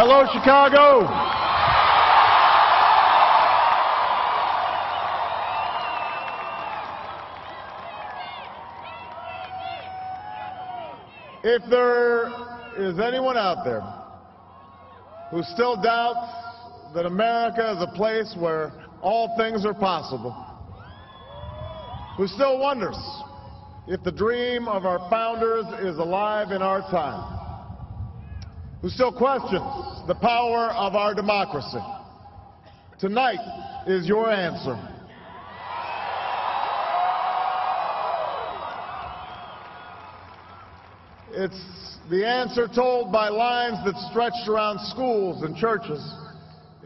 Hello, Chicago. If there is anyone out there who still doubts that America is a place where all things are possible, who still wonders if the dream of our founders is alive in our time, who still questions the power of our democracy, tonight is your answer. It's the answer told by lines that stretched around schools and churches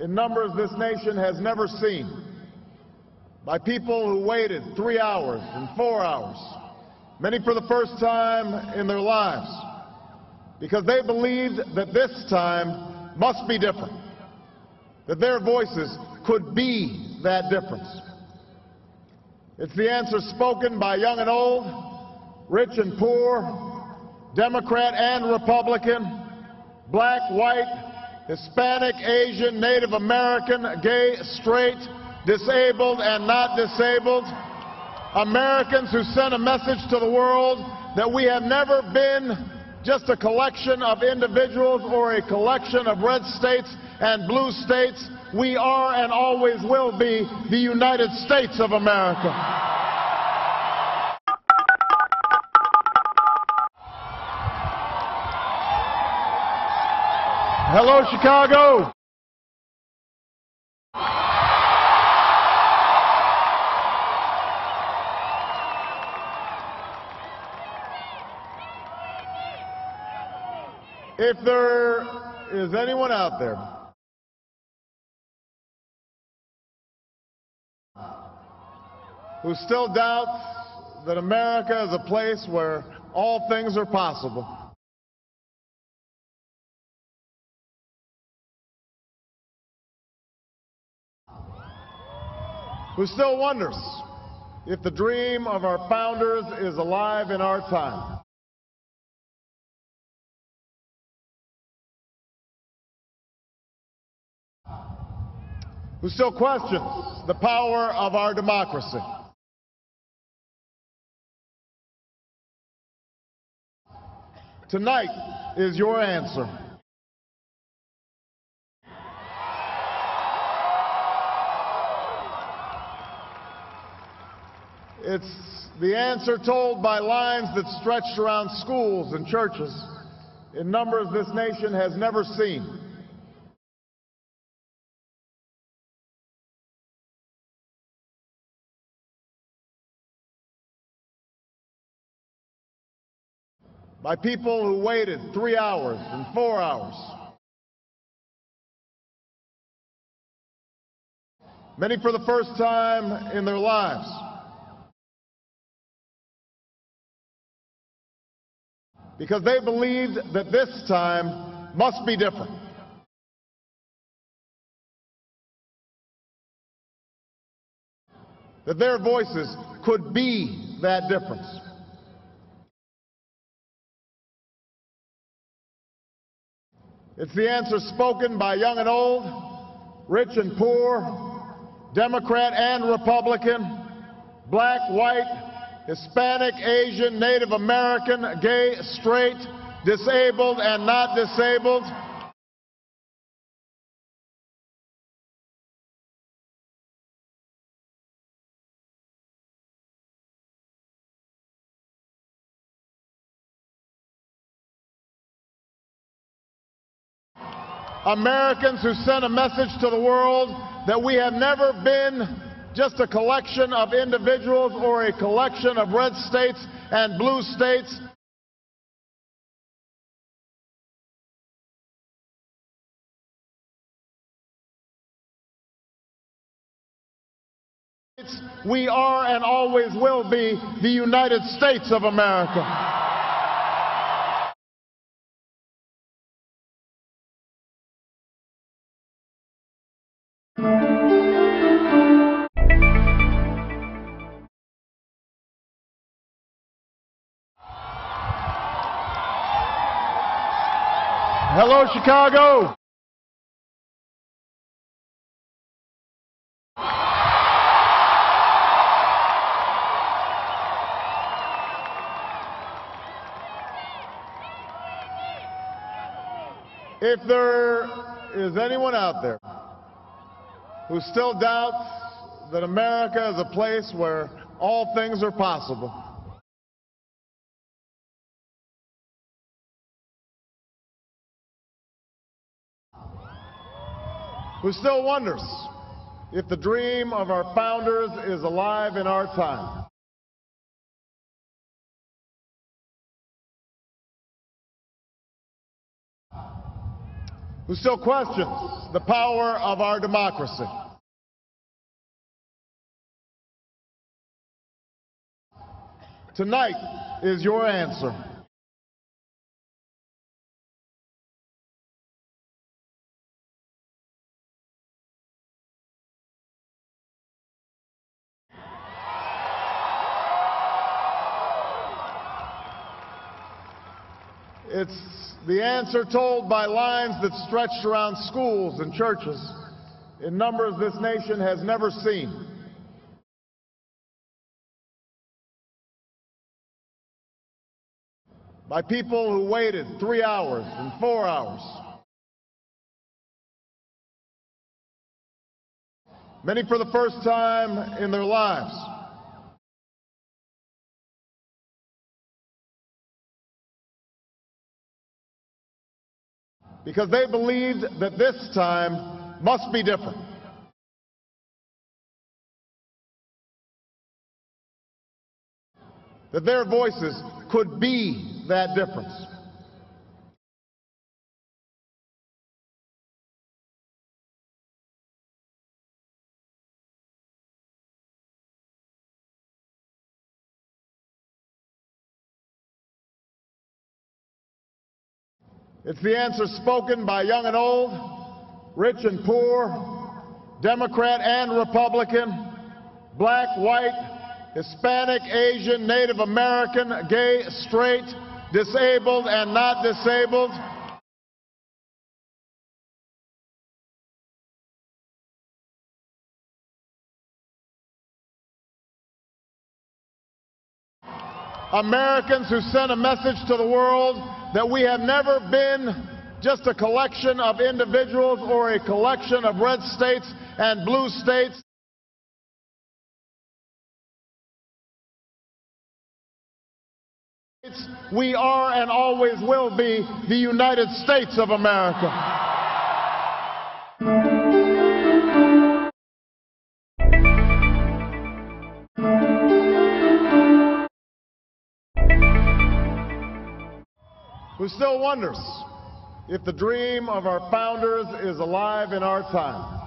in numbers this nation has never seen, by people who waited three hours and four hours, many for the first time in their lives, because they believed that this time must be different, that their voices could be that difference. It's the answer spoken by young and old, rich and poor, Democrat and Republican, black, white, Hispanic, Asian, Native American, gay, straight, disabled and not disabled, Americans who sent a message to the world that we have never been just a collection of individuals or a collection of red states and blue states. We are and always will be the United States of America. Hello, Chicago. If there is anyone out there who still doubts that America is a place where all things are possible, who still wonders if the dream of our founders is alive in our time. Who still questions the power of our democracy. Tonight is your answer. It's the answer told by lines that stretched around schools and churches in numbers this nation has never seen. By people who waited three hours and four hours. Many for the first time in their lives. because they believed that this time must be different. That their voices could be that difference. It's the answer spoken by young and old, rich and poor, Democrat and Republican, black, white, Hispanic, Asian, Native American, gay, straight, disabled and not disabled. Americans who sent a message to the world that we have never been just a collection of individuals or a collection of red states and blue states. We are and always will be the United States of America. Chicago! If there is anyone out there who still doubts that America is a place where all things are possible, who still wonders if the dream of our founders is alive in our time, who still questions the power of our democracy. Tonight is your answer. It's the answer told by lines that stretched around schools and churches in numbers this nation has never seen. By people who waited three hours and four hours. Many for the first time in their lives. Because they believed that this time must be different. That their voices could be that difference. It's the answer spoken by young and old, rich and poor, Democrat and Republican, black, white, Hispanic, Asian, Native American, gay, straight, disabled and not disabled. Americans who sent a message to the world that we have never been just a collection of individuals or a collection of red states and blue states. We are and always will be the United States of America. Who still wonders if the dream of our founders is alive in our time.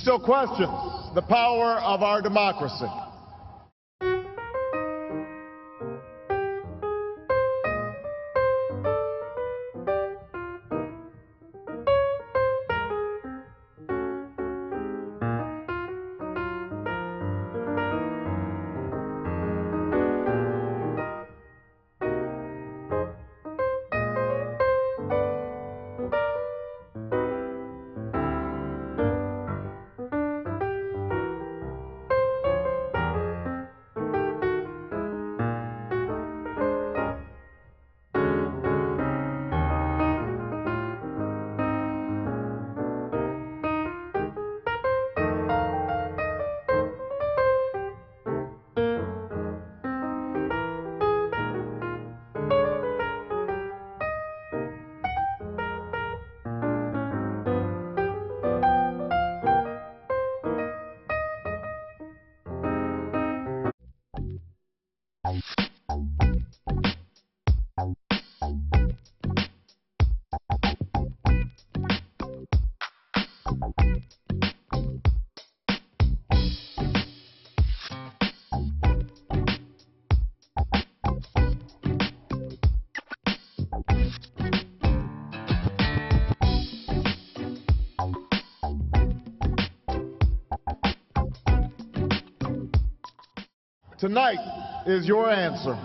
Still questions the power of our democracy. Tonight is your answer.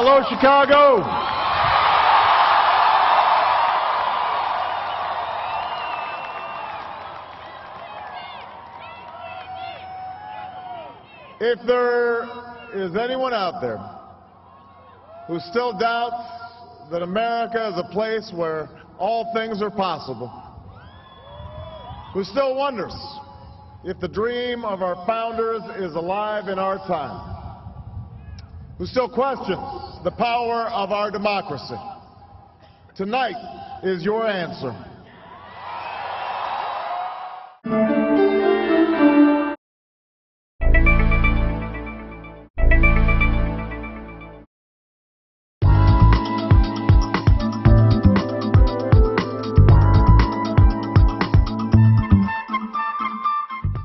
Hello, Chicago. If there is anyone out there who still doubts that America is a place where all things are possible, who still wonders if the dream of our founders is alive in our time, who still questions the power of our democracy, tonight is your answer.